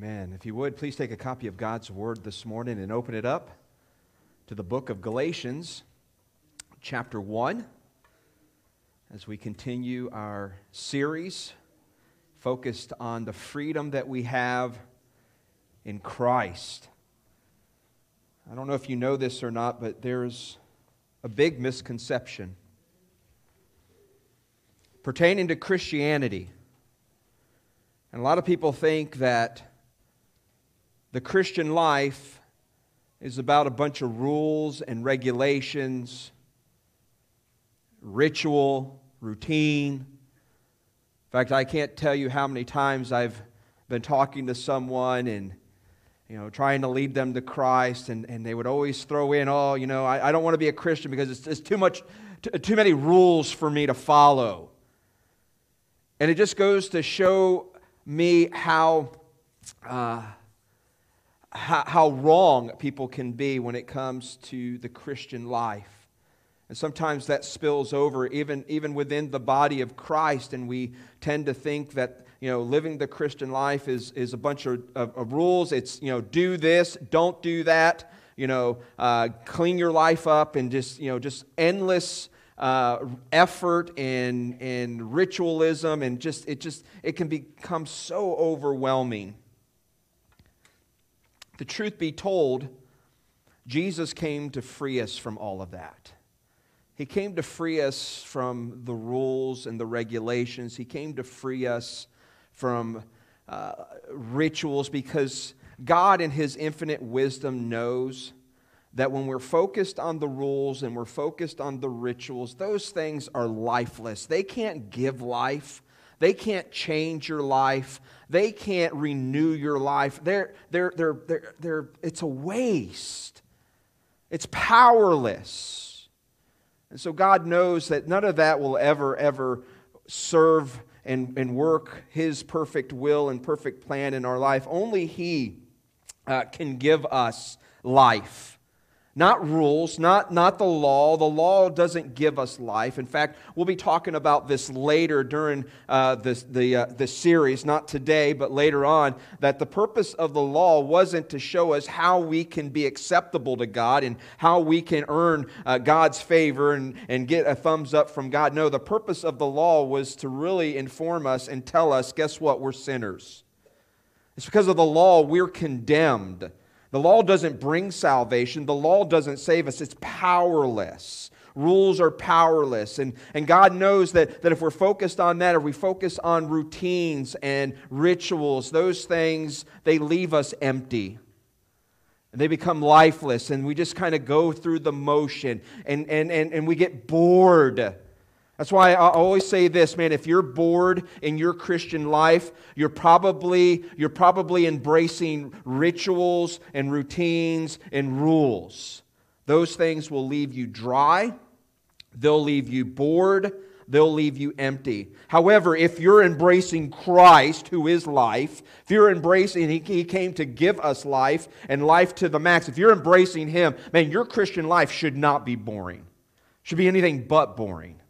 Amen. If you would, please take a copy of God's Word this morning and open it up to the book of Galatians, chapter 1, as we continue our series focused on the freedom that we have in Christ. I don't know if you know this or not, but there's a big misconception pertaining to Christianity. And a lot of people think that the Christian life is about a bunch of rules and regulations, ritual, routine. In fact, I can't tell you how many times I've been talking to someone and you know, trying to lead them to Christ, and, and they would always throw in, oh, you know, I, I don't want to be a Christian because it's, it's too much, t- too many rules for me to follow. And it just goes to show me how uh, how, how wrong people can be when it comes to the Christian life. And sometimes that spills over even, even within the body of Christ, and we tend to think that you know, living the Christian life is, is a bunch of, of, of rules. It's, you know, do this, don't do that, you know, uh, clean your life up, and just, you know, just endless uh, effort and, and ritualism, and just, it just, it can become so overwhelming. The truth be told, Jesus came to free us from all of that. He came to free us from the rules and the regulations. He came to free us from uh, rituals because God, in His infinite wisdom, knows that when we're focused on the rules and we're focused on the rituals, those things are lifeless. They can't give life, they can't change your life. They can't renew your life. They're, they're, they're, they're, they're, it's a waste. It's powerless. And so God knows that none of that will ever, ever serve and, and work His perfect will and perfect plan in our life. Only He uh, can give us life not rules, not, not the law. The law doesn't give us life. In fact, we'll be talking about this later during uh, this, the, uh, the series, not today, but later on, that the purpose of the law wasn't to show us how we can be acceptable to God and how we can earn uh, God's favor and, and get a thumbs up from God. No, the purpose of the law was to really inform us and tell us guess what? We're sinners. It's because of the law we're condemned. The law doesn't bring salvation, the law doesn't save us, it's powerless. Rules are powerless. And, and God knows that, that if we're focused on that, or we focus on routines and rituals, those things, they leave us empty. And they become lifeless, and we just kind of go through the motion, and, and, and, and we get bored that's why I always say this, man, if you're bored in your Christian life, you're probably, you're probably embracing rituals and routines and rules. Those things will leave you dry, they'll leave you bored, they'll leave you empty. However, if you're embracing Christ, who is life, if you're embracing, he, he came to give us life and life to the max. If you're embracing Him, man, your Christian life should not be boring, should be anything but boring.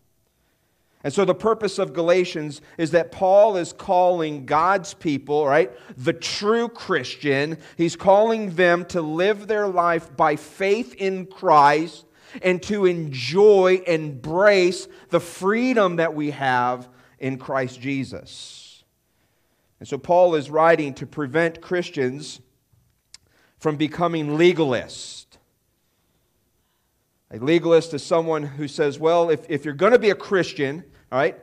And so the purpose of Galatians is that Paul is calling God's people, right, the true Christian, he's calling them to live their life by faith in Christ and to enjoy, and embrace the freedom that we have in Christ Jesus. And so Paul is writing to prevent Christians from becoming legalists. A legalist is someone who says, well, if, if you're going to be a Christian, all right,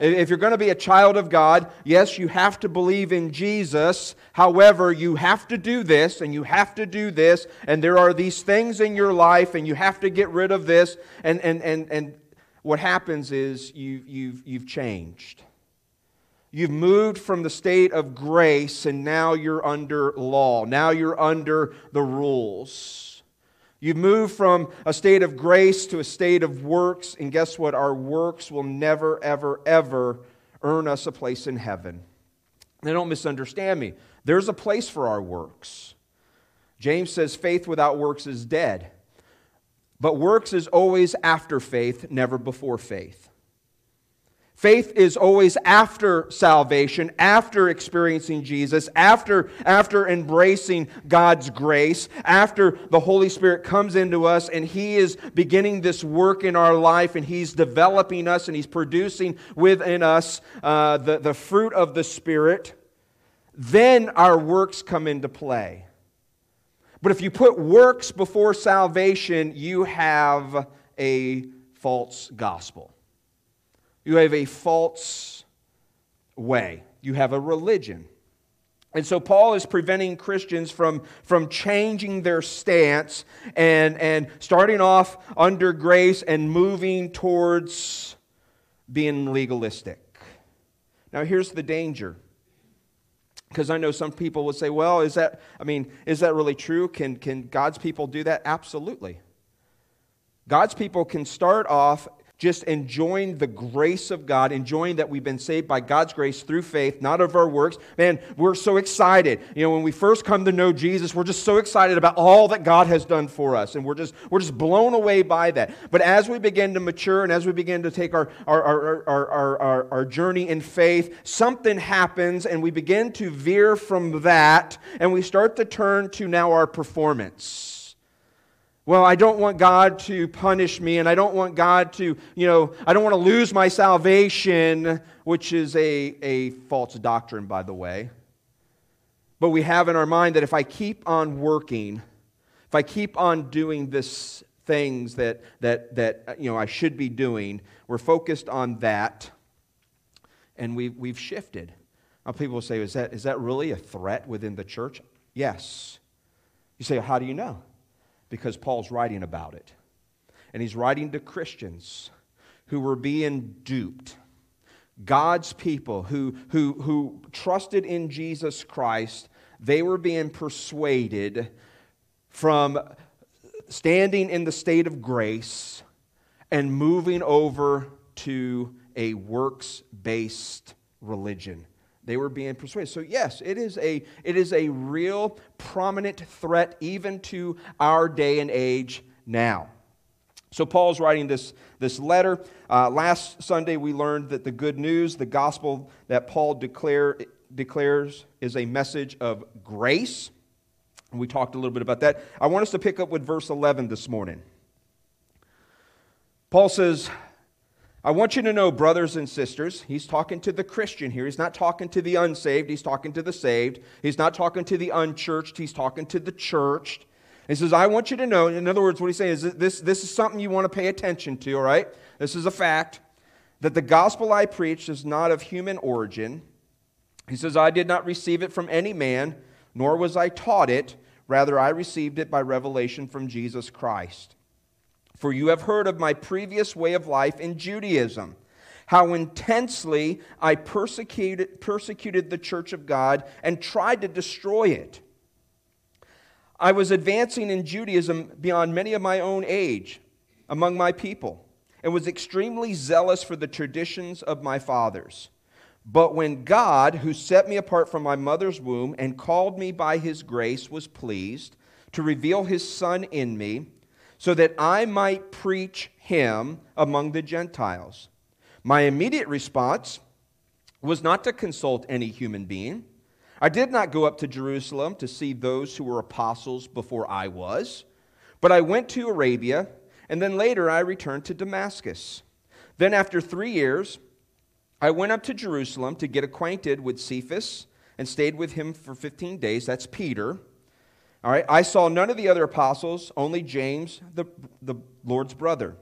if you're going to be a child of God, yes, you have to believe in Jesus. However, you have to do this and you have to do this, and there are these things in your life, and you have to get rid of this. And, and, and, and what happens is you, you've, you've changed. You've moved from the state of grace, and now you're under law. Now you're under the rules. You move from a state of grace to a state of works, and guess what? Our works will never, ever, ever earn us a place in heaven. Now, don't misunderstand me. There's a place for our works. James says faith without works is dead. But works is always after faith, never before faith. Faith is always after salvation, after experiencing Jesus, after, after embracing God's grace, after the Holy Spirit comes into us and He is beginning this work in our life and He's developing us and He's producing within us uh, the, the fruit of the Spirit. Then our works come into play. But if you put works before salvation, you have a false gospel. You have a false way. You have a religion. And so Paul is preventing Christians from, from changing their stance and, and starting off under grace and moving towards being legalistic. Now, here's the danger. Because I know some people would say, well, is that, I mean, is that really true? Can, can God's people do that? Absolutely. God's people can start off just enjoying the grace of God, enjoying that we've been saved by God's grace through faith, not of our works. Man, we're so excited. You know, when we first come to know Jesus, we're just so excited about all that God has done for us, and we're just we're just blown away by that. But as we begin to mature and as we begin to take our our, our, our, our, our, our journey in faith, something happens and we begin to veer from that and we start to turn to now our performance. Well, I don't want God to punish me, and I don't want God to, you know, I don't want to lose my salvation, which is a, a false doctrine, by the way. But we have in our mind that if I keep on working, if I keep on doing this things that, that, that you know, I should be doing, we're focused on that, and we've, we've shifted. Now, people will say, is that, is that really a threat within the church? Yes. You say, how do you know? Because Paul's writing about it. And he's writing to Christians who were being duped. God's people who, who, who trusted in Jesus Christ, they were being persuaded from standing in the state of grace and moving over to a works based religion. They were being persuaded. So, yes, it is a, it is a real prominent threat even to our day and age now. So, Paul's writing this, this letter. Uh, last Sunday, we learned that the good news, the gospel that Paul declare, declares, is a message of grace. And we talked a little bit about that. I want us to pick up with verse 11 this morning. Paul says, I want you to know, brothers and sisters, he's talking to the Christian here. He's not talking to the unsaved, he's talking to the saved. He's not talking to the unchurched, he's talking to the churched. He says, I want you to know, in other words, what he's saying is this, this is something you want to pay attention to, all right? This is a fact that the gospel I preach is not of human origin. He says, I did not receive it from any man, nor was I taught it. Rather, I received it by revelation from Jesus Christ. For you have heard of my previous way of life in Judaism, how intensely I persecuted, persecuted the church of God and tried to destroy it. I was advancing in Judaism beyond many of my own age among my people and was extremely zealous for the traditions of my fathers. But when God, who set me apart from my mother's womb and called me by his grace, was pleased to reveal his Son in me, so that I might preach him among the Gentiles. My immediate response was not to consult any human being. I did not go up to Jerusalem to see those who were apostles before I was, but I went to Arabia, and then later I returned to Damascus. Then, after three years, I went up to Jerusalem to get acquainted with Cephas and stayed with him for 15 days. That's Peter. All right, I saw none of the other apostles, only James, the, the Lord's brother.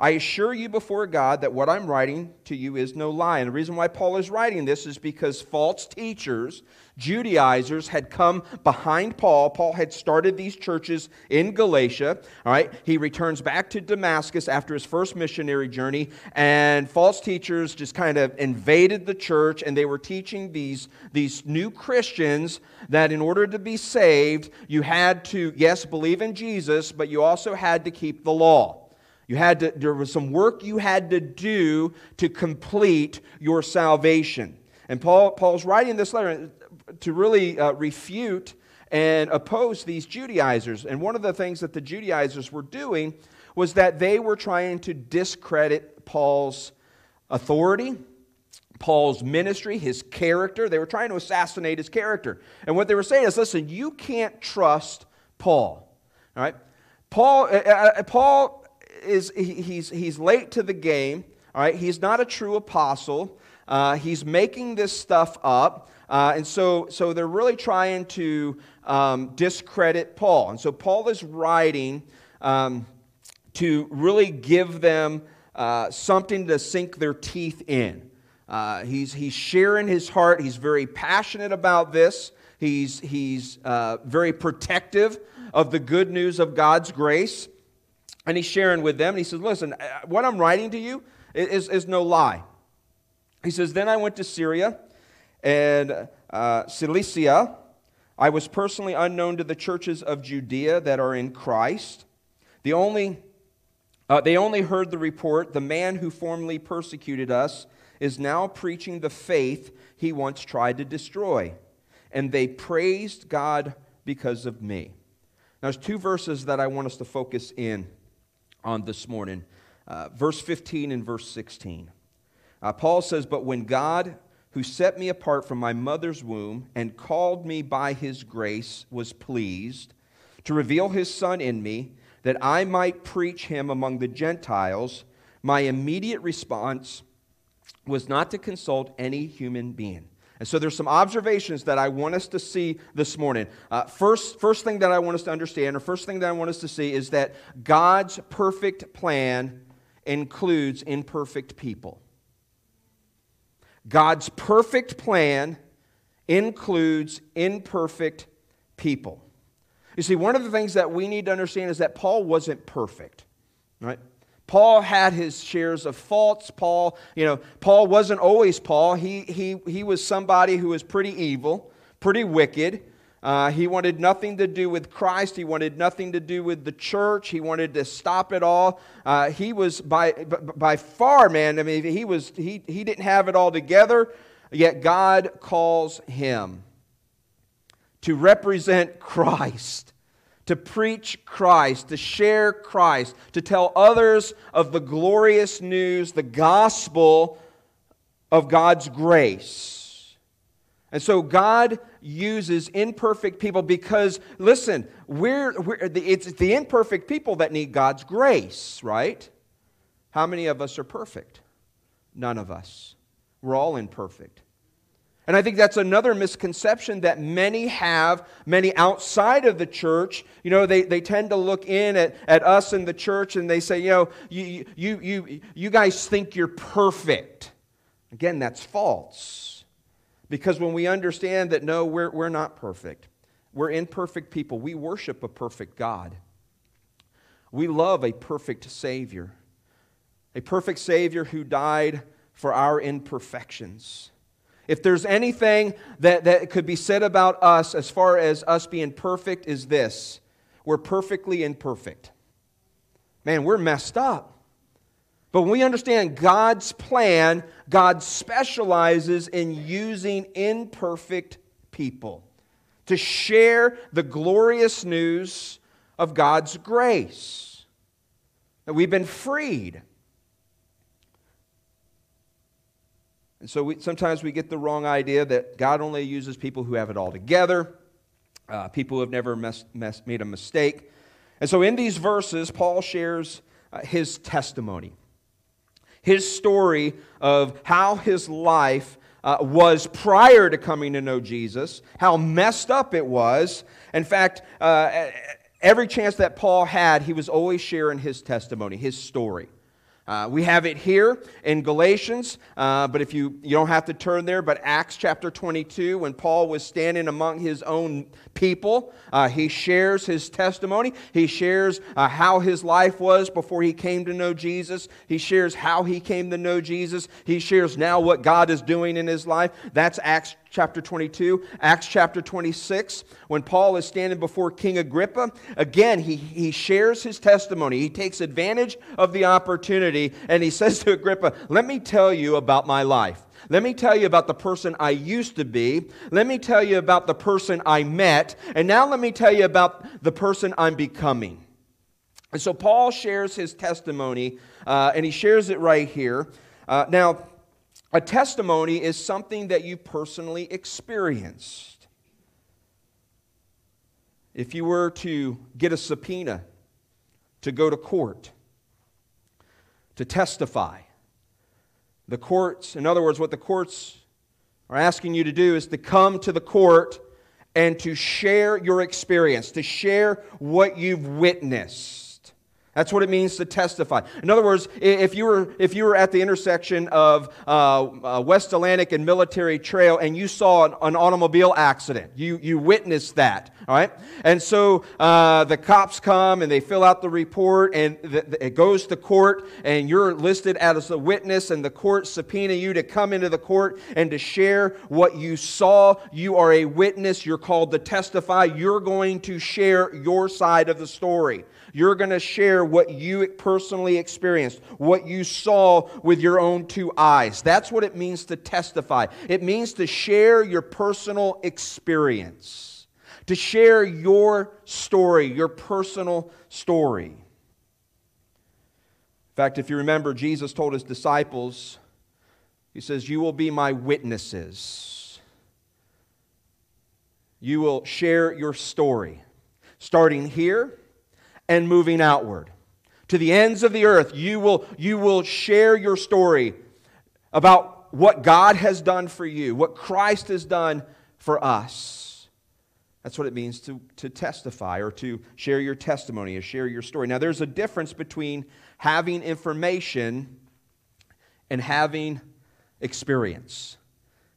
I assure you before God that what I'm writing to you is no lie. And the reason why Paul is writing this is because false teachers, Judaizers, had come behind Paul. Paul had started these churches in Galatia. All right, he returns back to Damascus after his first missionary journey, and false teachers just kind of invaded the church, and they were teaching these, these new Christians that in order to be saved, you had to, yes, believe in Jesus, but you also had to keep the law. You had to, there was some work you had to do to complete your salvation. And Paul, Paul's writing this letter to really uh, refute and oppose these Judaizers. And one of the things that the Judaizers were doing was that they were trying to discredit Paul's authority, Paul's ministry, his character. They were trying to assassinate his character. And what they were saying is listen, you can't trust Paul. All right? Paul, uh, uh, Paul is he's, he's late to the game. All right? He's not a true apostle. Uh, he's making this stuff up. Uh, and so, so they're really trying to um, discredit Paul. And so Paul is writing um, to really give them uh, something to sink their teeth in. Uh, he's, he's sharing his heart. He's very passionate about this. He's, he's uh, very protective of the good news of God's grace. And he's sharing with them. And he says, Listen, uh, what I'm writing to you is, is no lie. He says, Then I went to Syria and uh, Cilicia. I was personally unknown to the churches of Judea that are in Christ. The only, uh, they only heard the report the man who formerly persecuted us is now preaching the faith he once tried to destroy. And they praised God because of me. Now, there's two verses that I want us to focus in on this morning uh, verse 15 and verse 16. Uh, Paul says, But when God, who set me apart from my mother's womb and called me by his grace, was pleased to reveal his Son in me, that I might preach him among the Gentiles, my immediate response was not to consult any human being. And so there's some observations that I want us to see this morning. Uh, first, first thing that I want us to understand, or first thing that I want us to see, is that God's perfect plan includes imperfect people. God's perfect plan includes imperfect people. You see, one of the things that we need to understand is that Paul wasn't perfect, right? Paul had his shares of faults. Paul, you know, Paul wasn't always Paul. He, he, he was somebody who was pretty evil, pretty wicked. Uh, he wanted nothing to do with Christ. He wanted nothing to do with the church. He wanted to stop it all. Uh, he was by, by far, man, I mean, he, was, he, he didn't have it all together, yet God calls him to represent Christ, to preach Christ, to share Christ, to tell others of the glorious news, the gospel of God's grace. And so God uses imperfect people because, listen, we're, we're the, it's the imperfect people that need God's grace, right? How many of us are perfect? None of us. We're all imperfect. And I think that's another misconception that many have, many outside of the church. You know, they, they tend to look in at, at us in the church and they say, you know, you, you, you, you guys think you're perfect. Again, that's false. Because when we understand that, no, we're, we're not perfect, we're imperfect people, we worship a perfect God. We love a perfect Savior, a perfect Savior who died for our imperfections. If there's anything that, that could be said about us as far as us being perfect, is this we're perfectly imperfect. Man, we're messed up. But when we understand God's plan, God specializes in using imperfect people to share the glorious news of God's grace. That we've been freed And so we, sometimes we get the wrong idea that God only uses people who have it all together, uh, people who have never mess, mess, made a mistake. And so in these verses, Paul shares uh, his testimony, his story of how his life uh, was prior to coming to know Jesus, how messed up it was. In fact, uh, every chance that Paul had, he was always sharing his testimony, his story. Uh, we have it here in Galatians, uh, but if you, you don't have to turn there, but Acts chapter 22, when Paul was standing among his own people, uh, he shares his testimony. He shares uh, how his life was before he came to know Jesus. He shares how he came to know Jesus. He shares now what God is doing in his life. That's Acts chapter 22, Acts chapter 26, when Paul is standing before King Agrippa, again, he, he shares his testimony. He takes advantage of the opportunity and he says to Agrippa, Let me tell you about my life. Let me tell you about the person I used to be. Let me tell you about the person I met. And now let me tell you about the person I'm becoming. And so Paul shares his testimony, uh, and he shares it right here. Uh, now, a testimony is something that you personally experienced. If you were to get a subpoena to go to court, to testify, the courts, in other words, what the courts are asking you to do is to come to the court and to share your experience, to share what you've witnessed. That's what it means to testify. In other words, if you were, if you were at the intersection of uh, uh, West Atlantic and Military Trail and you saw an, an, automobile accident, you, you witnessed that, all right? And so uh, the cops come and they fill out the report and the, the, it goes to court and you're listed as a witness and the court subpoena you to come into the court and to share what you saw. You are a witness. You're called to testify. You're going to share your side of the story. You're going to share what you personally experienced, what you saw with your own two eyes. That's what it means to testify. It means to share your personal experience, to share your story, your personal story. In fact, if you remember, Jesus told his disciples, He says, You will be my witnesses. You will share your story, starting here and moving outward. To the ends of the earth, you will, you will share your story about what God has done for you, what Christ has done for us. That's what it means to, to testify or to share your testimony or share your story. Now, there's a difference between having information and having experience.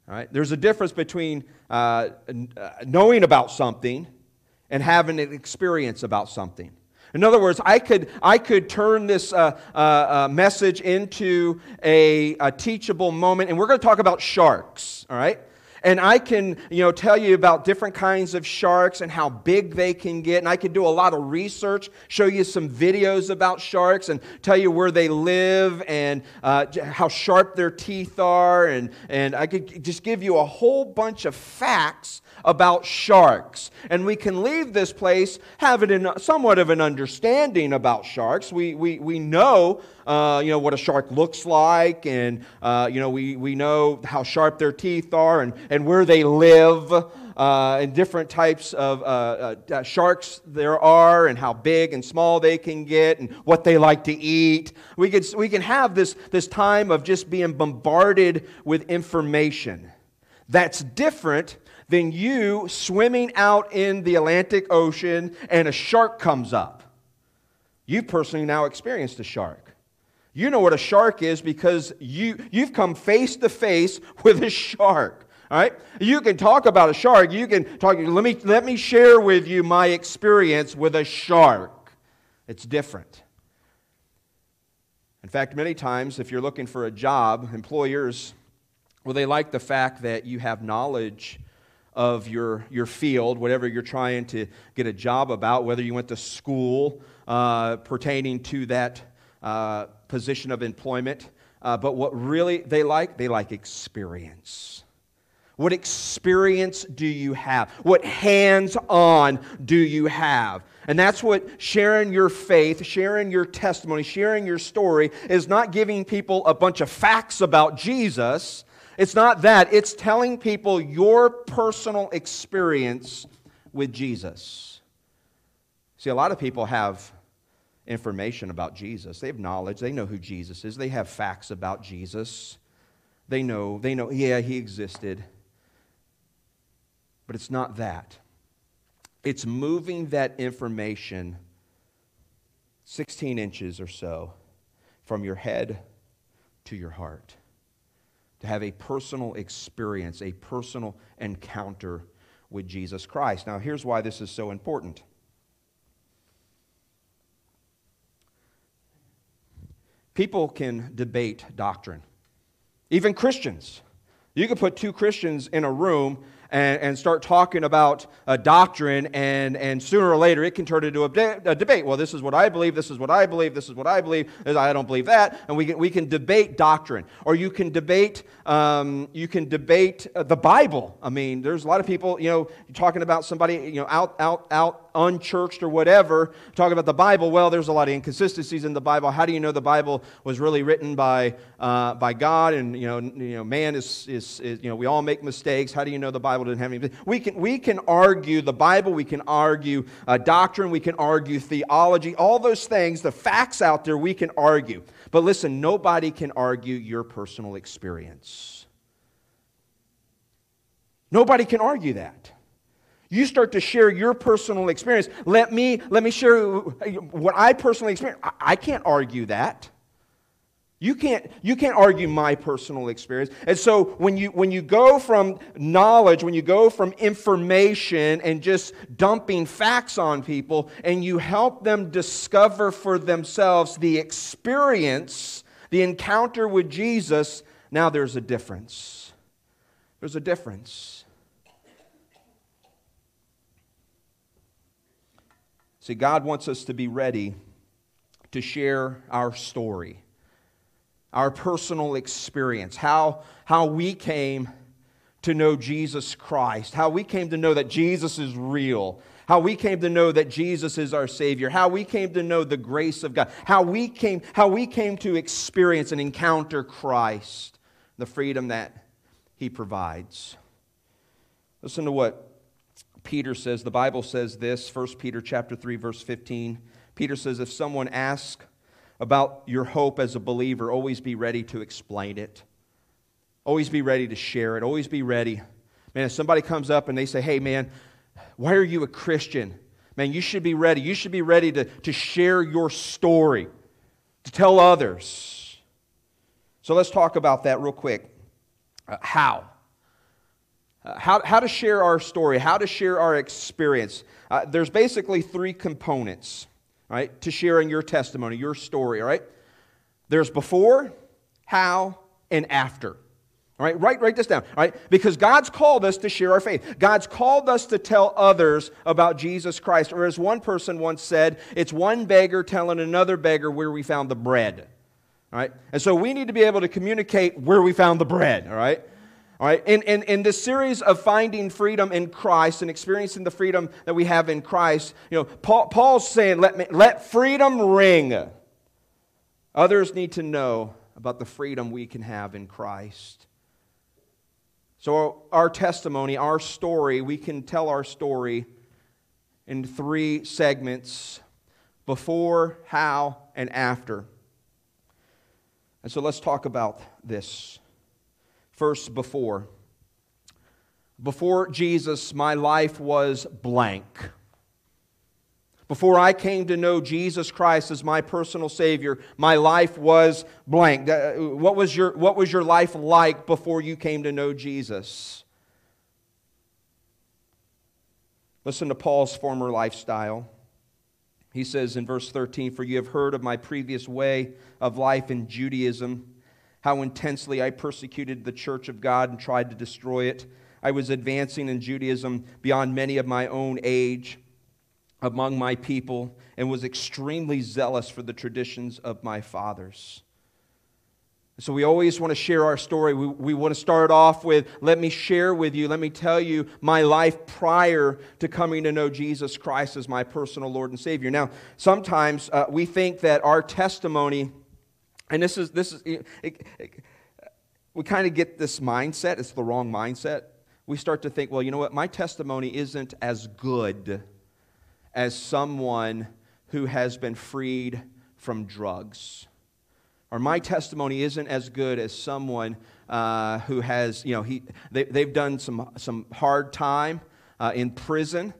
All right? There's a difference between uh, knowing about something and having an experience about something. In other words, I could, I could turn this uh, uh, uh, message into a, a teachable moment, and we're going to talk about sharks, all right? And I can, you know, tell you about different kinds of sharks and how big they can get. And I can do a lot of research, show you some videos about sharks, and tell you where they live and uh, how sharp their teeth are. And, and I could just give you a whole bunch of facts about sharks. And we can leave this place having somewhat of an understanding about sharks. We, we, we know, uh, you know, what a shark looks like, and, uh, you know, we, we know how sharp their teeth are and, and where they live. Uh, and different types of uh, uh, uh, sharks there are, and how big and small they can get, and what they like to eat. We, could, we can have this, this time of just being bombarded with information. That's different than you swimming out in the Atlantic Ocean and a shark comes up. You've personally now experienced a shark. You know what a shark is because you, you've come face to face with a shark. All right? You can talk about a shark. You can talk, let me, let me share with you my experience with a shark. It's different. In fact, many times, if you're looking for a job, employers, well, they like the fact that you have knowledge of your, your field, whatever you're trying to get a job about, whether you went to school uh, pertaining to that uh, position of employment. Uh, but what really they like, they like experience. What experience do you have? What hands on do you have? And that's what sharing your faith, sharing your testimony, sharing your story is not giving people a bunch of facts about Jesus. It's not that, it's telling people your personal experience with Jesus. See, a lot of people have information about Jesus. They have knowledge, they know who Jesus is, they have facts about Jesus. They know, they know, yeah, he existed. But it's not that. It's moving that information 16 inches or so from your head to your heart to have a personal experience, a personal encounter with Jesus Christ. Now, here's why this is so important. People can debate doctrine, even Christians. You could put two Christians in a room and, and start talking about a doctrine, and, and sooner or later it can turn into a, de- a, debate. Well, this is what I believe, this is what I believe, this is what I believe, I don't believe that, and we can, we can debate doctrine. Or you can debate, um, you can debate uh, the Bible. I mean, there's a lot of people, you know, talking about somebody, you know, out, out, out unchurched or whatever, talk about the Bible. Well, there's a lot of inconsistencies in the Bible. How do you know the Bible was really written by, uh, by God? And, you know, you know man is, is, is, you know, we all make mistakes. How do you know the Bible didn't have any? We can, we can argue the Bible, we can argue uh, doctrine, we can argue theology, all those things, the facts out there, we can argue. But listen, nobody can argue your personal experience. Nobody can argue that. You start to share your personal experience. Let me, let me share what I personally experienced. I, can't argue that. You can't, you can't argue my personal experience. And so when you, when you go from knowledge, when you go from information and just dumping facts on people, and you help them discover for themselves the experience, the encounter with Jesus, now there's a difference. There's a difference. See, God wants us to be ready to share our story, our personal experience, how, how we came to know Jesus Christ, how we came to know that Jesus is real, how we came to know that Jesus is our Savior, how we came to know the grace of God, how we came, how we came to experience and encounter Christ, the freedom that He provides. Listen to what Peter says, the Bible says this, 1 Peter chapter 3 verse 15. Peter says if someone asks about your hope as a believer, always be ready to explain it. Always be ready to share it. Always be ready. Man, if somebody comes up and they say, "Hey man, why are you a Christian?" Man, you should be ready. You should be ready to, to share your story, to tell others. So let's talk about that real quick. Uh, how? Uh, how, how to share our story, how to share our experience. Uh, there's basically three components, right, to sharing your testimony, your story, all right? There's before, how, and after. All right, write, write this down, all right? Because God's called us to share our faith. God's called us to tell others about Jesus Christ. Or as one person once said, it's one beggar telling another beggar where we found the bread. All right? And so we need to be able to communicate where we found the bread, all right? All right, in, in, in this series of finding freedom in Christ and experiencing the freedom that we have in Christ, you know, Paul, Paul's saying, let, me, let freedom ring. Others need to know about the freedom we can have in Christ. So, our testimony, our story, we can tell our story in three segments before, how, and after. And so, let's talk about this. First, before. Before Jesus, my life was blank. Before I came to know Jesus Christ as my personal Savior, my life was blank. Uh, what was your, what was your life like before you came to know Jesus? Listen to Paul's former lifestyle. He says in verse 13, For you have heard of my previous way of life in Judaism how intensely I persecuted the church of God and tried to destroy it. I was advancing in Judaism beyond many of my own age among my people and was extremely zealous for the traditions of my fathers. So, we always want to share our story. We, we want to start off with let me share with you, let me tell you my life prior to coming to know Jesus Christ as my personal Lord and Savior. Now, sometimes uh, we think that our testimony and this is, this is it, it, we kind of get this mindset, it's the wrong mindset. We start to think, well, you know what, my testimony isn't as good as someone who has been freed from drugs. Or my testimony isn't as good as someone uh, who has, you know, he, they, they've done some, some hard time uh, in prison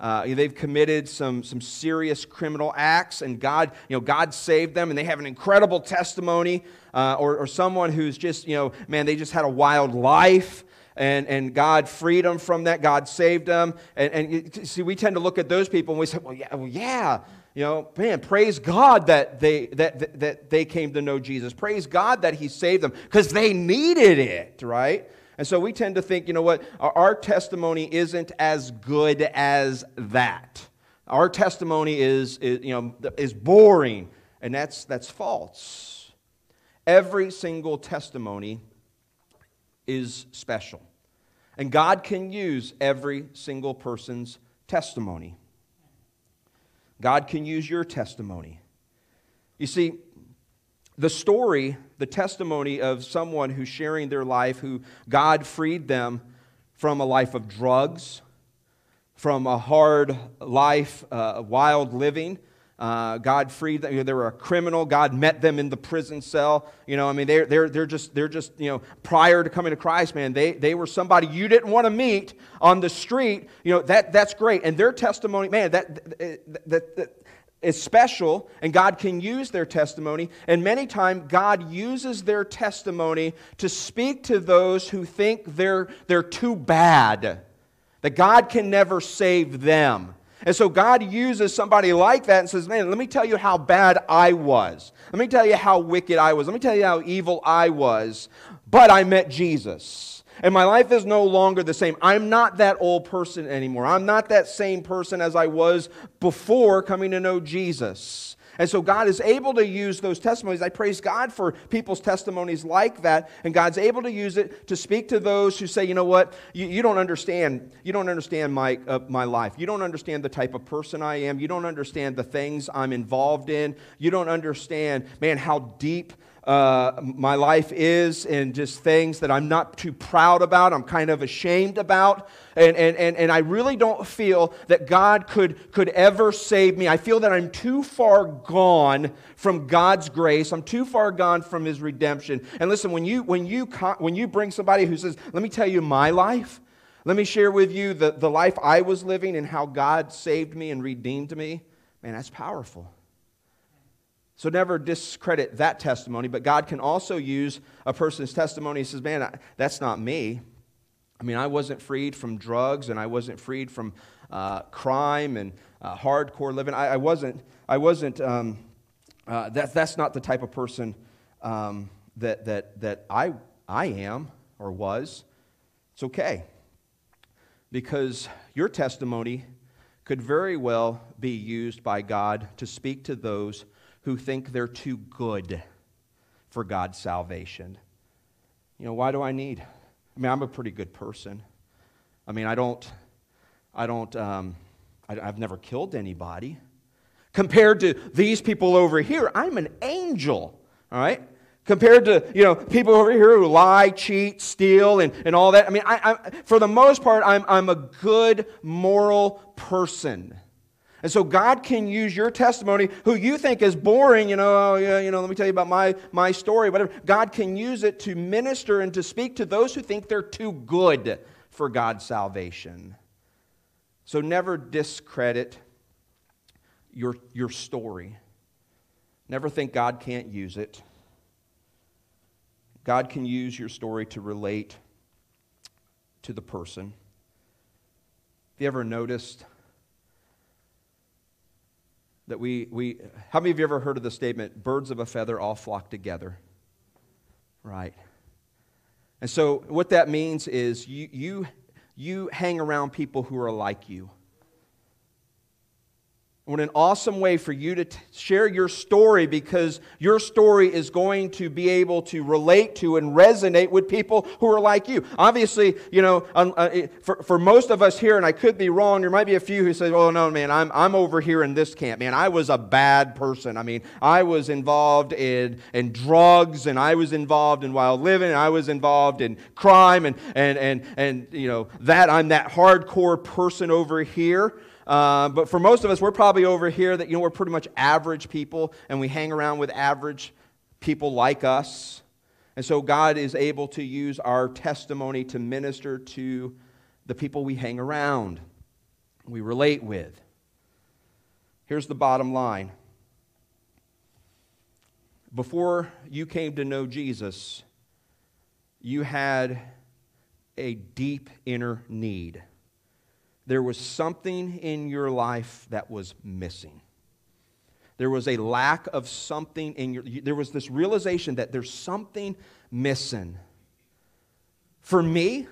uh, they've committed some, some serious criminal acts, and God, you know, God saved them, and they have an incredible testimony. Uh, or, or someone who's just, you know, man, they just had a wild life, and, and God freed them from that. God saved them. And, and see, we tend to look at those people and we say, well, yeah, well, yeah. You know, man, praise God that they, that, that, that they came to know Jesus. Praise God that He saved them because they needed it, right? And so we tend to think, you know what, our, testimony isn't as good as that. Our testimony is, is, you know, is boring, and that's, that's false. Every single testimony is special. And God can use every single person's testimony. God can use your testimony. You see, the story, the testimony of someone who's sharing their life, who God freed them from a life of drugs, from a hard life, uh, wild living, uh, God freed them. You know, they were a criminal. God met them in the prison cell. You know, I mean, they're, they're, they're, just, they're just, you know, prior to coming to Christ, man, they, they were somebody you didn't want to meet on the street. You know, that, that's great. And their testimony, man, that, that, that, that is special, and God can use their testimony. And many times, God uses their testimony to speak to those who think they're, they're too bad, that God can never save them. And so God uses somebody like that and says, Man, let me tell you how bad I was. Let me tell you how wicked I was. Let me tell you how evil I was. But I met Jesus. And my life is no longer the same. I'm not that old person anymore. I'm not that same person as I was before coming to know Jesus. And so God is able to use those testimonies. I praise God for people's testimonies like that. And God's able to use it to speak to those who say, you know what, you, you don't understand. You don't understand my, uh, my life. You don't understand the type of person I am. You don't understand the things I'm involved in. You don't understand, man, how deep uh, my life is and just things that I'm not too proud about, I'm kind of ashamed about. And, and, and, and I really don't feel that God could, could ever save me. I feel that I'm too far gone from God's grace. I'm too far gone from His redemption. And listen, when you, when you, when you bring somebody who says, Let me tell you my life, let me share with you the, the life I was living and how God saved me and redeemed me, man, that's powerful. So never discredit that testimony, but God can also use a person's testimony. He says, Man, that's not me. I mean, I wasn't freed from drugs and I wasn't freed from uh, crime and uh, hardcore living. I, I, wasn't, I wasn't um, uh, that, that's not the type of person um, that, that, that I, I am or was. It's okay. Because your testimony could very well be used by God to speak to those who think they're too good for God's salvation. You know, why do I need? I mean, I'm a pretty good person. I mean, I don't, I don't, um, I, I've never killed anybody. Compared to these people over here, I'm an angel, all right? Compared to, you know, people over here who lie, cheat, steal, and, and all that. I mean, I, I, for the most part, I'm, I'm a good, moral person. And so God can use your testimony, who you think is boring, you know, oh, yeah, you know, let me tell you about my, my story, whatever. God can use it to minister and to speak to those who think they're too good for God's salvation. So never discredit your, your story. Never think God can't use it. God can use your story to relate to the person. Have you ever noticed that we, we how many of you ever heard of the statement birds of a feather all flock together right. And so what that means is you, you, you hang around people who are like you what an awesome way for you to t- share your story because your story is going to be able to relate to and resonate with people who are like you. Obviously, you know, um, uh, for, for most of us here, and I could be wrong, there might be a few who say, oh, no, man, I'm, I'm over here in this camp. Man, I was a bad person. I mean, I was involved in, in drugs, and I was involved in wild living, and I was involved in crime, and, and, and, and you know, that I'm that hardcore person over here. Uh, but for most of us, we're probably over here that, you know, we're pretty much average people and we hang around with average people like us. And so God is able to use our testimony to minister to the people we hang around, we relate with. Here's the bottom line before you came to know Jesus, you had a deep inner need there was something in your life that was missing. There was a lack of something in your, there was this realization that there's something missing. For me,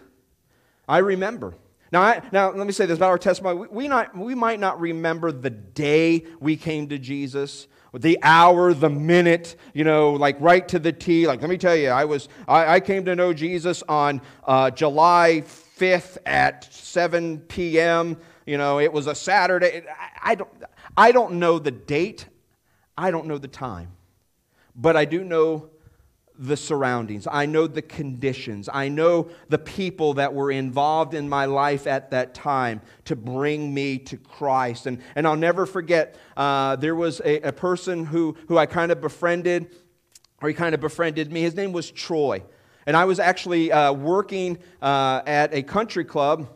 I remember. Now, I, now let me say this about our testimony. We, we, not, we might not remember the day we came to Jesus, the hour, the minute, you know, like right to the T. Like, let me tell you, I was I, I came to know Jesus on uh, July 5th at 7 p.m. You know, it was a Saturday. I, I, don't, I don't know the date. I don't know the time. But I do know the surroundings. I know the conditions. I know the people that were involved in my life at that time to bring me to Christ. And, and I'll never forget, uh, there was a, a person who, who I kind of befriended, or he kind of befriended me. His name was Troy. And I was actually uh, working uh, at a country club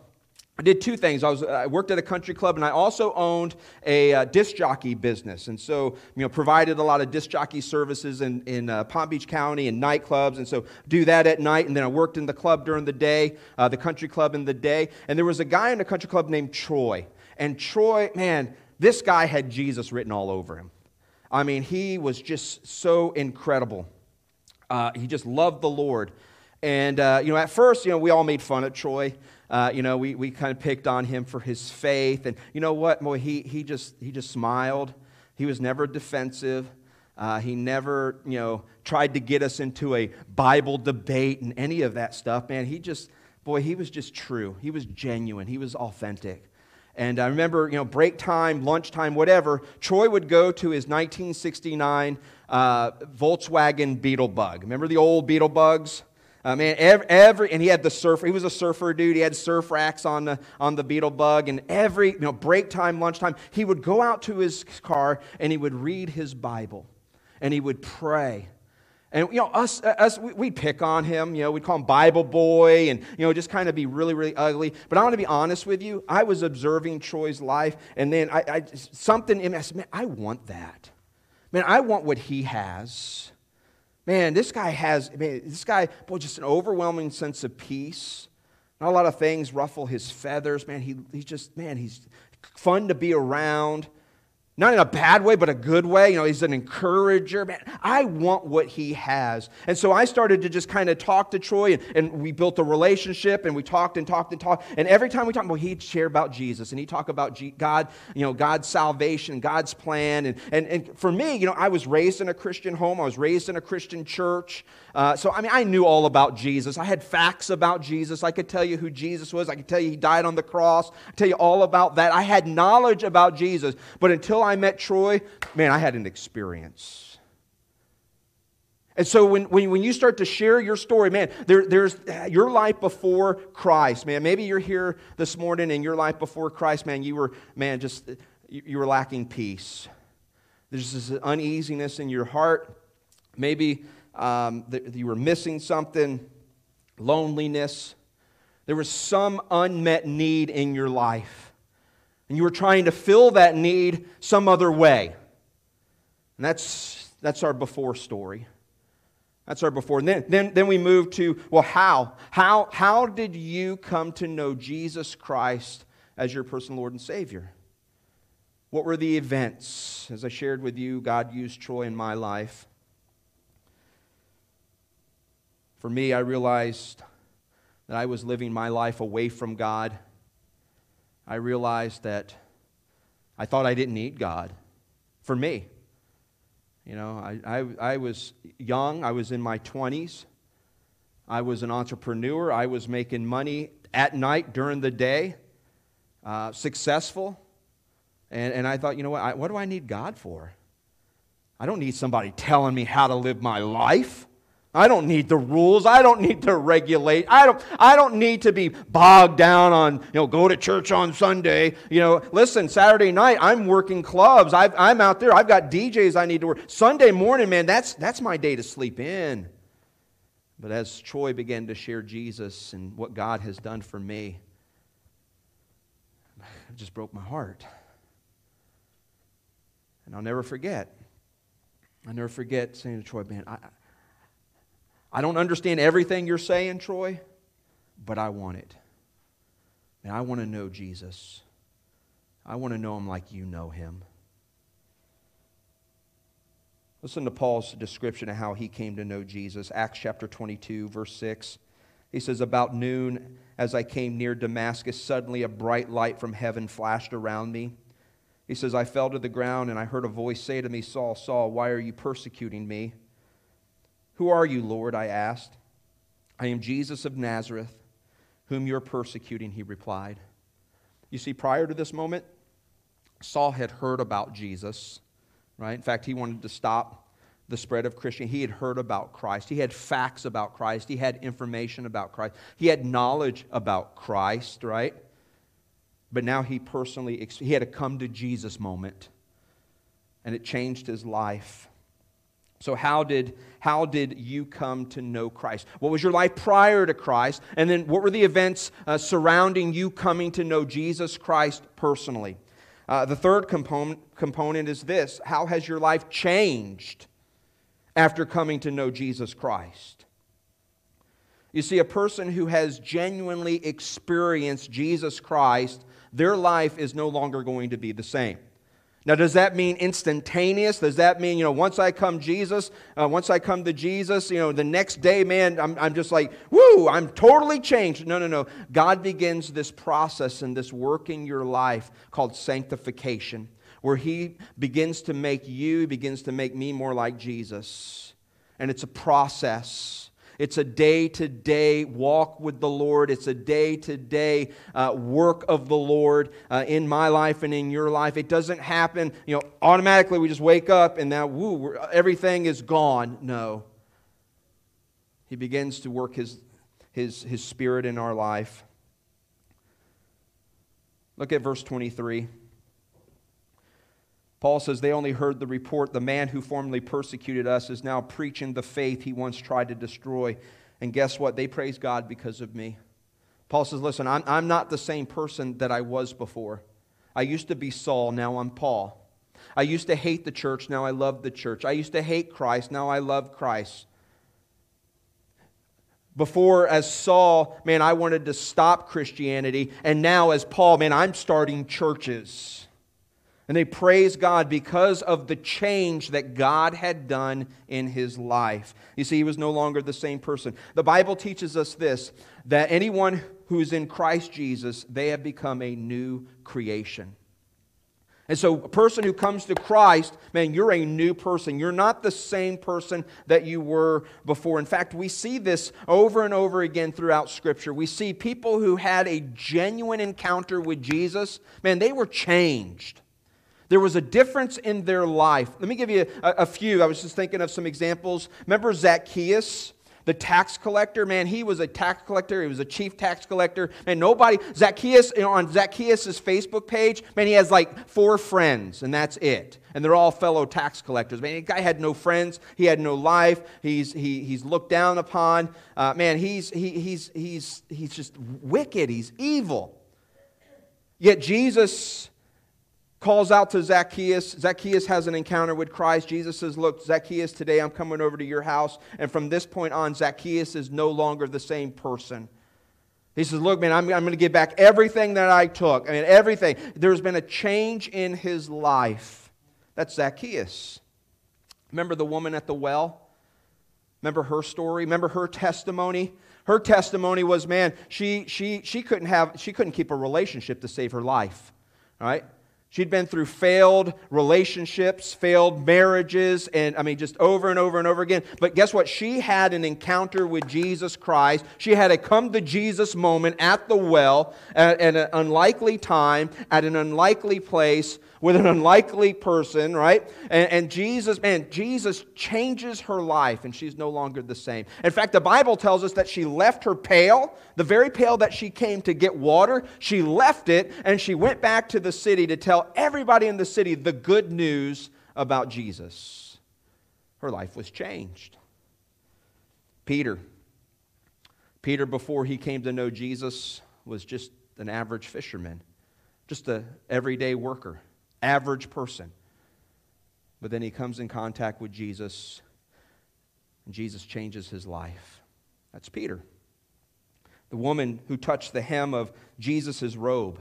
I did two things. I, was, I worked at a country club, and I also owned a uh, disc jockey business, and so you know provided a lot of disc jockey services in, in uh, Palm Beach County and nightclubs, and so do that at night. And then I worked in the club during the day, uh, the country club in the day. And there was a guy in the country club named Troy, and Troy, man, this guy had Jesus written all over him. I mean, he was just so incredible. Uh, he just loved the Lord. And, uh, you know, at first, you know, we all made fun of Troy. Uh, you know, we, we kind of picked on him for his faith. And you know what? Boy, he, he, just, he just smiled. He was never defensive. Uh, he never, you know, tried to get us into a Bible debate and any of that stuff. Man, he just, boy, he was just true. He was genuine. He was authentic. And I remember, you know, break time, lunchtime, whatever, Troy would go to his 1969 uh, Volkswagen Beetle Bug. Remember the old Beetle Bugs? Uh, man, every, every, and he had the surfer. He was a surfer dude. He had surf racks on the on the Beetle Bug, and every you know break time, lunchtime, he would go out to his car and he would read his Bible, and he would pray. And you know, us, us, we'd pick on him. You know, we'd call him Bible boy, and you know, just kind of be really, really ugly. But I want to be honest with you. I was observing Troy's life, and then I, I something in me. I said, "Man, I want that. Man, I want what he has." Man, this guy has, man, this guy, boy, just an overwhelming sense of peace. Not a lot of things ruffle his feathers. Man, he, he's just, man, he's fun to be around. Not in a bad way, but a good way. You know, he's an encourager. Man, I want what he has. And so I started to just kind of talk to Troy, and, and we built a relationship, and we talked and talked and talked. And every time we talked, well, he'd share about Jesus, and he'd talk about God, you know, God's salvation, God's plan. And, and, and for me, you know, I was raised in a Christian home, I was raised in a Christian church. Uh, so, I mean, I knew all about Jesus. I had facts about Jesus. I could tell you who Jesus was. I could tell you he died on the cross. I tell you all about that. I had knowledge about Jesus. But until I met Troy, man, I had an experience. And so when, when, when you start to share your story, man, there, there's your life before Christ, man. Maybe you're here this morning and your life before Christ, man, you were, man, just, you, you were lacking peace. There's this uneasiness in your heart. Maybe um, that you were missing something, loneliness. There was some unmet need in your life. And you were trying to fill that need some other way. And that's, that's our before story. That's our before. And then, then, then we move to, well, how? how? How did you come to know Jesus Christ as your personal Lord and Savior? What were the events? As I shared with you, God used Troy in my life. For me, I realized that I was living my life away from God. I realized that I thought I didn't need God. For me, you know, I, I, I was young, I was in my 20s, I was an entrepreneur, I was making money at night during the day, uh, successful. And, and I thought, you know what, I, what do I need God for? I don't need somebody telling me how to live my life. I don't need the rules. I don't need to regulate. I don't, I don't need to be bogged down on, you know, go to church on Sunday. You know, listen, Saturday night, I'm working clubs. i am out there. I've got DJs I need to work. Sunday morning, man, that's, that's my day to sleep in. But as Troy began to share Jesus and what God has done for me, it just broke my heart. And I'll never forget. I'll never forget saying to Troy, man, I, I don't understand everything you're saying, Troy, but I want it. And I want to know Jesus. I want to know him like you know him. Listen to Paul's description of how he came to know Jesus. Acts chapter 22, verse 6. He says, About noon, as I came near Damascus, suddenly a bright light from heaven flashed around me. He says, I fell to the ground and I heard a voice say to me, Saul, Saul, why are you persecuting me? Who are you, Lord? I asked. I am Jesus of Nazareth, whom you're persecuting, he replied. You see, prior to this moment, Saul had heard about Jesus, right? In fact, he wanted to stop the spread of Christianity. He had heard about Christ. He had facts about Christ. He had information about Christ. He had knowledge about Christ, right? But now he personally, he had a come to Jesus moment, and it changed his life. So, how did, how did you come to know Christ? What was your life prior to Christ? And then, what were the events uh, surrounding you coming to know Jesus Christ personally? Uh, the third component, component is this How has your life changed after coming to know Jesus Christ? You see, a person who has genuinely experienced Jesus Christ, their life is no longer going to be the same. Now, does that mean instantaneous? Does that mean, you know, once I come Jesus, uh, once I come to Jesus, you know, the next day, man, I'm, I'm just like, woo, I'm totally changed. No, no, no. God begins this process and this work in your life called sanctification, where He begins to make you, begins to make me more like Jesus. And it's a process. It's a day to day walk with the Lord. It's a day to day work of the Lord uh, in my life and in your life. It doesn't happen, you know, automatically we just wake up and now, woo, everything is gone. No. He begins to work his, his, his spirit in our life. Look at verse 23. Paul says they only heard the report. The man who formerly persecuted us is now preaching the faith he once tried to destroy. And guess what? They praise God because of me. Paul says, Listen, I'm, I'm not the same person that I was before. I used to be Saul, now I'm Paul. I used to hate the church, now I love the church. I used to hate Christ, now I love Christ. Before, as Saul, man, I wanted to stop Christianity. And now, as Paul, man, I'm starting churches. And they praise God because of the change that God had done in his life. You see, he was no longer the same person. The Bible teaches us this that anyone who is in Christ Jesus, they have become a new creation. And so, a person who comes to Christ, man, you're a new person. You're not the same person that you were before. In fact, we see this over and over again throughout Scripture. We see people who had a genuine encounter with Jesus, man, they were changed. There was a difference in their life. Let me give you a, a few. I was just thinking of some examples. Remember Zacchaeus? the tax collector, man, he was a tax collector. He was a chief tax collector. Man, nobody, Zacchaeus, you know, on Zacchaeus' Facebook page, man, he has like four friends, and that's it. And they're all fellow tax collectors. Man, the guy had no friends. He had no life. He's, he, he's looked down upon. Uh, man, he's, he, he's, he's, he's just wicked. He's evil. Yet Jesus calls out to Zacchaeus. Zacchaeus has an encounter with Christ. Jesus says, Look, Zacchaeus, today I'm coming over to your house. And from this point on, Zacchaeus is no longer the same person. He says, Look, man, I'm, I'm going to give back everything that I took. I mean, everything. There's been a change in his life. That's Zacchaeus. Remember the woman at the well? Remember her story? Remember her testimony? Her testimony was, man, she, she, she, couldn't have, she couldn't keep a relationship to save her life. All right? She'd been through failed relationships, failed marriages, and I mean, just over and over and over again. But guess what? She had an encounter with Jesus Christ. She had a come to Jesus moment at the well at, at an unlikely time, at an unlikely place, with an unlikely person, right? And, and Jesus, man, Jesus changes her life and she's no longer the same. In fact, the Bible tells us that she left her pail, the very pail that she came to get water, she left it and she went back to the city to tell everybody in the city the good news about Jesus. Her life was changed. Peter. Peter, before he came to know Jesus, was just an average fisherman, just an everyday worker average person. But then he comes in contact with Jesus, and Jesus changes his life. That's Peter. The woman who touched the hem of Jesus' robe.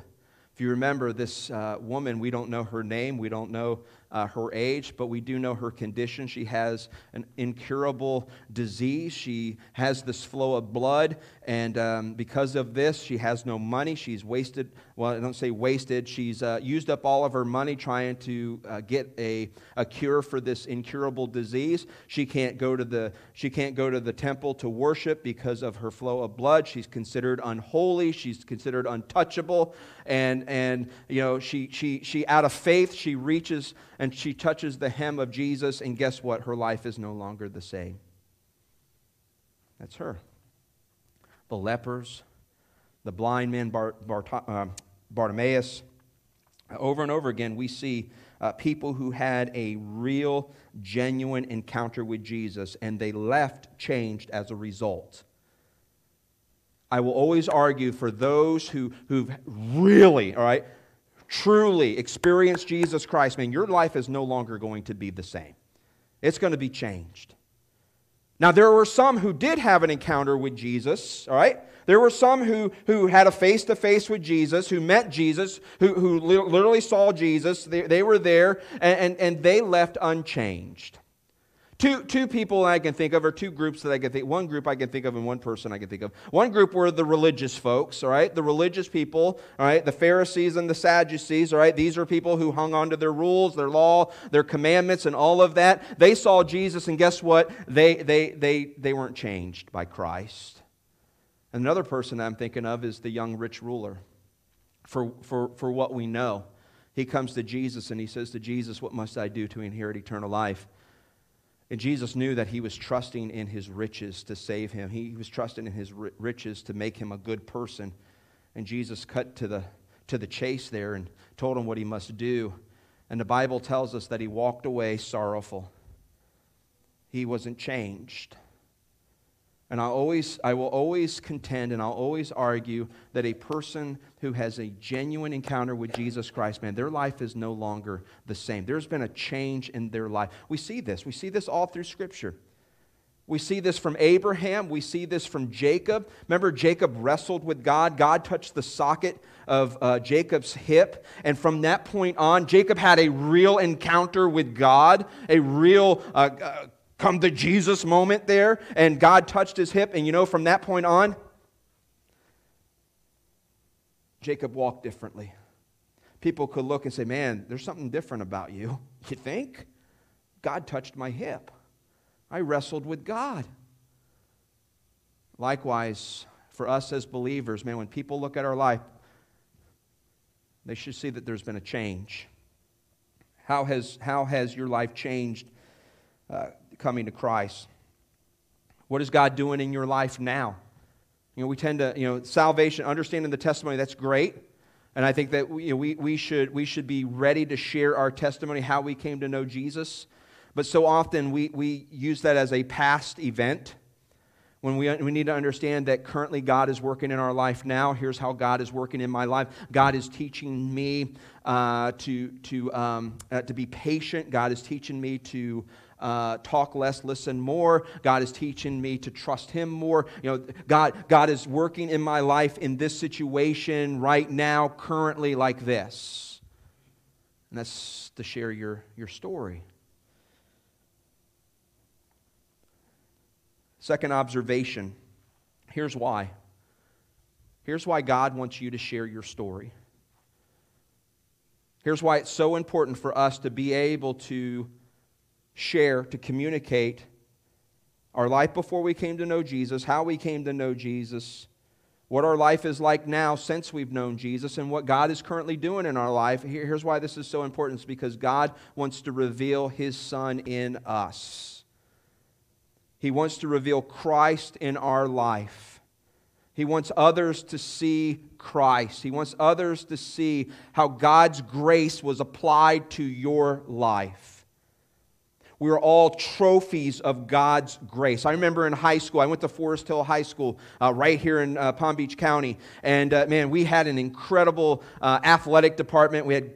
If you remember this uh, woman, we don't know her name, we don't know uh, her age, but we do know her condition. She has an incurable disease. She has this flow of blood, and um, because of this, she has no money. She's wasted, well, I don't say wasted, she's uh, used up all of her money trying to uh, get a, a cure for this incurable disease. She can't, go to the, she can't go to the temple to worship because of her flow of blood. She's considered unholy. She's considered untouchable. And, and you know, she, she, she, out of faith, she reaches and she touches the hem of Jesus, and guess what? Her life is no longer the same. That's her. The lepers, the blind man Bar, Bar, uh, Bartimaeus. Over and over again, we see uh, people who had a real, genuine encounter with Jesus, and they left changed as a result. I will always argue for those who, who've really, all right, truly experienced Jesus Christ, man, your life is no longer going to be the same. It's going to be changed. Now, there were some who did have an encounter with Jesus, all right? There were some who, who had a face to face with Jesus, who met Jesus, who, who literally saw Jesus. They, they were there, and, and, and they left unchanged. Two, two people I can think of, or two groups that I can think One group I can think of, and one person I can think of. One group were the religious folks, all right? The religious people, all right? The Pharisees and the Sadducees, all right? These are people who hung on to their rules, their law, their commandments, and all of that. They saw Jesus, and guess what? They, they, they, they weren't changed by Christ. Another person I'm thinking of is the young rich ruler. For, for, for what we know, he comes to Jesus and he says to Jesus, What must I do to inherit eternal life? And Jesus knew that he was trusting in his riches to save him. He was trusting in his riches to make him a good person. And Jesus cut to the, to the chase there and told him what he must do. And the Bible tells us that he walked away sorrowful. He wasn't changed. And I, always, I will always contend and I'll always argue that a person who has a genuine encounter with Jesus Christ, man, their life is no longer the same. There's been a change in their life. We see this. We see this all through Scripture. We see this from Abraham. We see this from Jacob. Remember, Jacob wrestled with God. God touched the socket of uh, Jacob's hip. And from that point on, Jacob had a real encounter with God, a real uh, uh, come to Jesus moment there, and God touched his hip. And you know, from that point on, Jacob walked differently. People could look and say, Man, there's something different about you. You think? God touched my hip. I wrestled with God. Likewise, for us as believers, man, when people look at our life, they should see that there's been a change. How has, how has your life changed uh, coming to Christ? What is God doing in your life now? You know, we tend to, you know, salvation, understanding the testimony, that's great. And I think that you know, we, we, should, we should be ready to share our testimony, how we came to know Jesus. But so often we, we use that as a past event when we, we need to understand that currently God is working in our life now. Here's how God is working in my life. God is teaching me uh, to, to, um, uh, to be patient. God is teaching me to uh, talk less, listen more. God is teaching me to trust Him more. You know, God, God is working in my life in this situation right now, currently, like this. And that's to share your, your story. Second observation here's why. Here's why God wants you to share your story. Here's why it's so important for us to be able to share, to communicate our life before we came to know Jesus, how we came to know Jesus, what our life is like now since we've known Jesus, and what God is currently doing in our life. Here's why this is so important it's because God wants to reveal His Son in us. He wants to reveal Christ in our life. He wants others to see Christ. He wants others to see how God's grace was applied to your life. We are all trophies of God's grace. I remember in high school, I went to Forest Hill High School uh, right here in uh, Palm Beach County. And uh, man, we had an incredible uh, athletic department. We had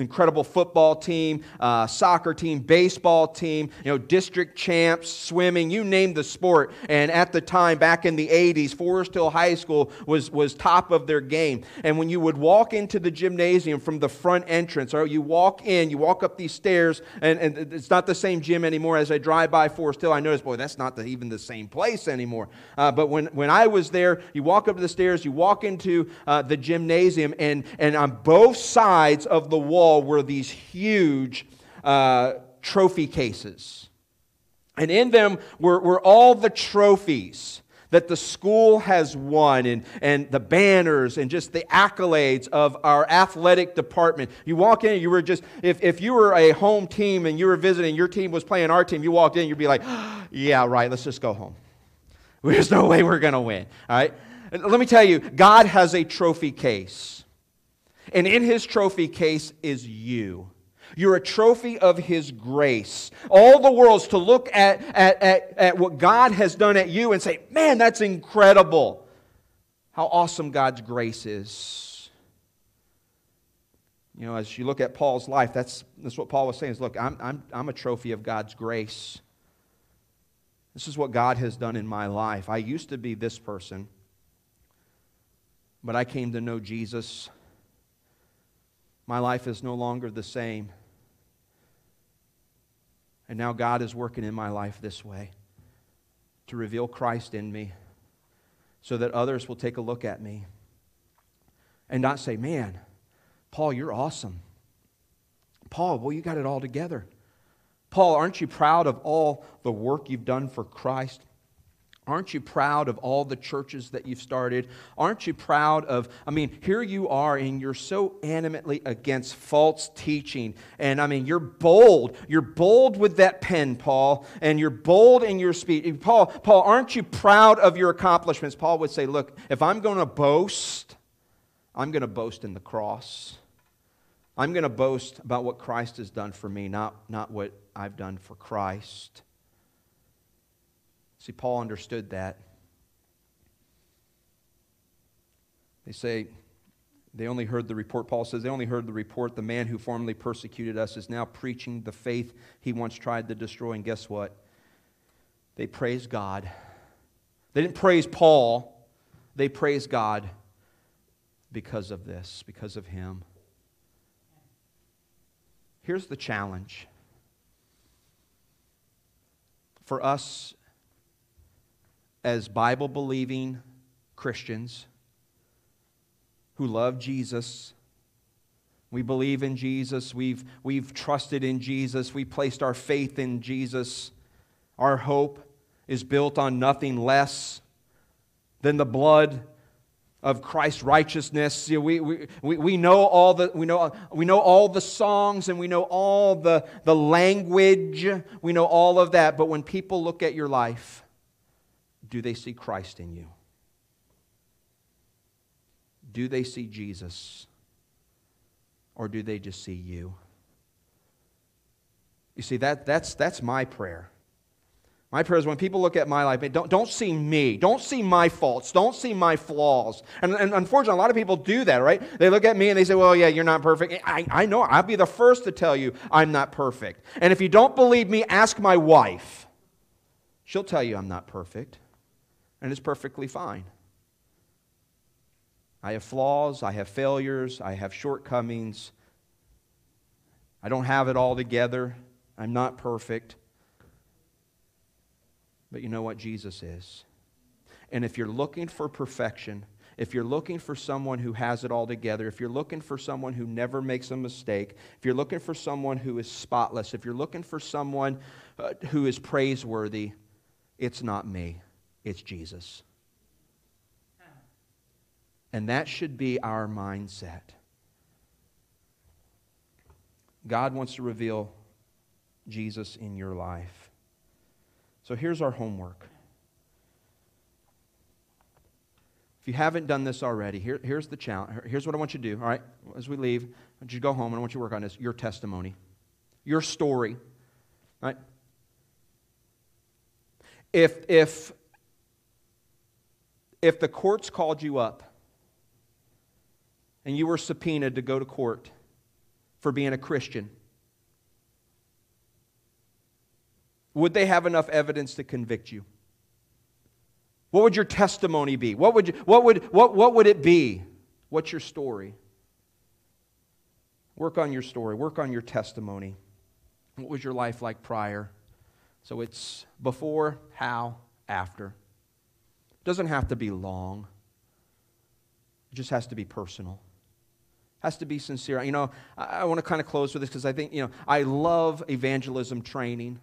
incredible football team, uh, soccer team, baseball team, you know, district champs, swimming, you name the sport. And at the time, back in the 80s, Forest Hill High School was, was top of their game. And when you would walk into the gymnasium from the front entrance, or you walk in, you walk up these stairs, and, and it's not the same gym anymore. As I drive by Forest Hill, I notice, boy, that's not the, even the same place anymore. Uh, but when, when I was there, you walk up the stairs, you walk into uh, the gymnasium, and, and on both sides of the wall, wall were these huge uh, trophy cases. And in them were, were all the trophies that the school has won and, and the banners and just the accolades of our athletic department. You walk in, you were just, if, if you were a home team and you were visiting, your team was playing our team, you walked in, you'd be like, yeah, right, let's just go home. There's no way we're going to win. All right? let me tell you, God has a trophy case. And in his trophy case is you. You're a trophy of his grace. All the world's to look at, at, at, at what God has done at you and say, man, that's incredible. How awesome God's grace is. You know, as you look at Paul's life, that's, that's what Paul was saying is look, I'm, I'm, I'm a trophy of God's grace. This is what God has done in my life. I used to be this person, but I came to know Jesus my life is no longer the same. And now God is working in my life this way to reveal Christ in me so that others will take a look at me and not say, Man, Paul, you're awesome. Paul, well, you got it all together. Paul, aren't you proud of all the work you've done for Christ? Aren't you proud of all the churches that you've started? Aren't you proud of, I mean, here you are and you're so animately against false teaching. And I mean, you're bold. You're bold with that pen, Paul, and you're bold in your speech. Paul, Paul, aren't you proud of your accomplishments? Paul would say, Look, if I'm going to boast, I'm going to boast in the cross. I'm going to boast about what Christ has done for me, not, not what I've done for Christ. See, Paul understood that. They say they only heard the report. Paul says they only heard the report. The man who formerly persecuted us is now preaching the faith he once tried to destroy. And guess what? They praise God. They didn't praise Paul, they praised God because of this, because of him. Here's the challenge for us as Bible believing Christians who love Jesus. We believe in Jesus. We've, we've trusted in Jesus. We placed our faith in Jesus. Our hope is built on nothing less than the blood of Christ's righteousness. we, we, we, know all the, we, know, we know all the songs and we know all the, the language. We know all of that. But when people look at your life, do they see Christ in you? Do they see Jesus? Or do they just see you? You see, that, that's, that's my prayer. My prayer is when people look at my life, don't, don't see me. Don't see my faults. Don't see my flaws. And, and unfortunately, a lot of people do that, right? They look at me and they say, well, yeah, you're not perfect. I, I know. I'll be the first to tell you I'm not perfect. And if you don't believe me, ask my wife. She'll tell you I'm not perfect and it's perfectly fine. I have flaws, I have failures, I have shortcomings. I don't have it all together. I'm not perfect. But you know what Jesus is. And if you're looking for perfection, if you're looking for someone who has it all together, if you're looking for someone who never makes a mistake, if you're looking for someone who is spotless, if you're looking for someone uh, who is praiseworthy, it's not me. It's Jesus. And that should be our mindset. God wants to reveal Jesus in your life. So here's our homework. If you haven't done this already, here, here's the challenge. Here's what I want you to do, all right? As we leave, I want you to go home and I want you to work on this your testimony, your story, right? If, if if the courts called you up and you were subpoenaed to go to court for being a Christian? Would they have enough evidence to convict you? What would your testimony be? What would, you, what would, what, what would it be? What's your story? Work on your story, work on your testimony. What was your life like prior? So it's before, how, after. It doesn't have to be long. It just has to be personal. Has to be sincere. You know, I, I want to kind of close with this because I think, you know, I love evangelism training.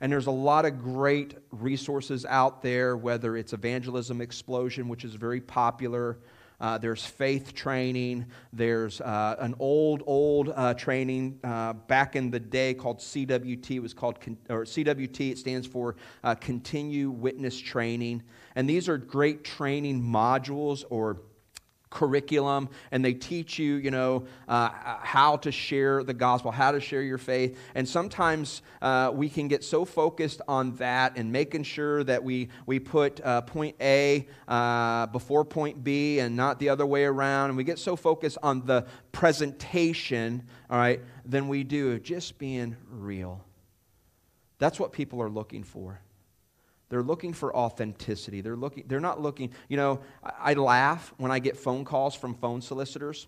And there's a lot of great resources out there, whether it's Evangelism Explosion, which is very popular. Uh, there's faith training. There's uh, an old, old uh, training uh, back in the day called CWT. It was called, con- or CWT, it stands for uh, Continue Witness Training. And these are great training modules or curriculum and they teach you, you know, uh, how to share the gospel, how to share your faith. And sometimes uh, we can get so focused on that and making sure that we, we put uh, point A uh, before point B and not the other way around. And we get so focused on the presentation, all right, than we do just being real. That's what people are looking for. They're looking for authenticity. They're, looking, they're not looking, you know, I, I laugh when I get phone calls from phone solicitors.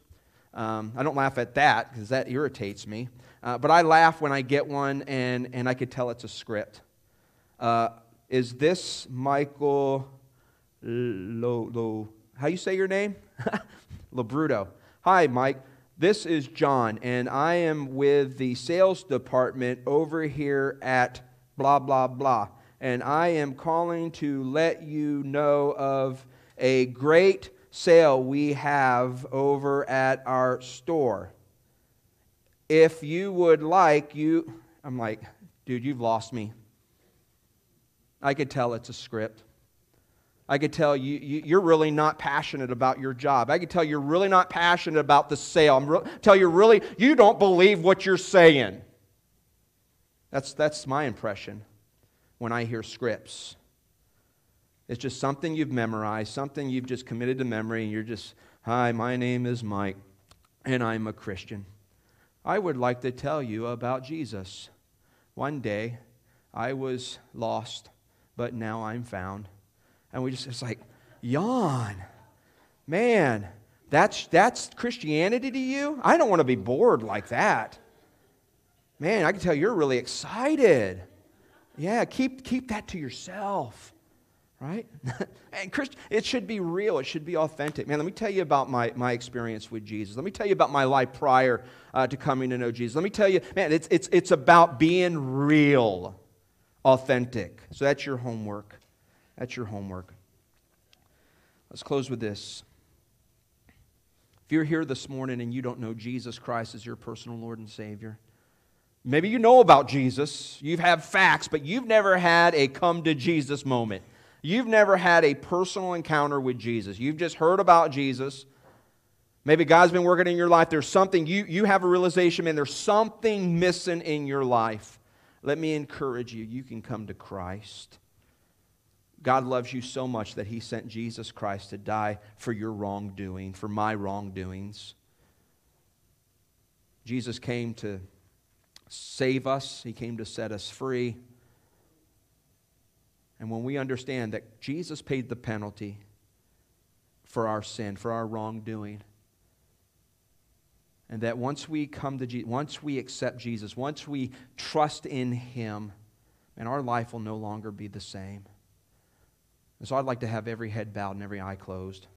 Um, I don't laugh at that because that irritates me. Uh, but I laugh when I get one and, and I could tell it's a script. Uh, is this Michael Lo, Lo, how you say your name? Labruto. Hi, Mike. This is John, and I am with the sales department over here at blah, blah, blah and I am calling to let you know of a great sale we have over at our store. If you would like, you, I'm like, dude, you've lost me. I could tell it's a script. I could tell you, you are really not passionate about your job. I could tell you're really not passionate about the sale. I'm re- tell you really you don't believe what you're saying. That's that's my impression when I hear scripts. It's just something you've memorized, something you've just committed to memory, and you're just, hi, my name is Mike, and I'm a Christian. I would like to tell you about Jesus. One day, I was lost, but now I'm found. And we just, it's like, yawn. Man, that's, that's Christianity to you? I don't want to be bored like that. Man, I can tell you're really excited. Yeah, keep, keep that to yourself, right? and Christ, it should be real. It should be authentic. Man, let me tell you about my, my experience with Jesus. Let me tell you about my life prior uh, to coming to know Jesus. Let me tell you, man, it's, it's, it's about being real, authentic. So that's your homework. That's your homework. Let's close with this. If you're here this morning and you don't know Jesus Christ as your personal Lord and Savior, Maybe you know about Jesus, you've had facts, but you've never had a come to Jesus moment. You've never had a personal encounter with Jesus. You've just heard about Jesus. Maybe God's been working in your life. There's something, you, you have a realization, man, there's something missing in your life. Let me encourage you. You can come to Christ. God loves you so much that He sent Jesus Christ to die for your wrongdoing, for my wrongdoings. Jesus came to save us, He came to set us free. And when we understand that Jesus paid the penalty for our sin, for our wrongdoing, and that once we come to Jesus, once we accept Jesus, once we trust in Him, and our life will no longer be the same. And so I'd like to have every head bowed and every eye closed.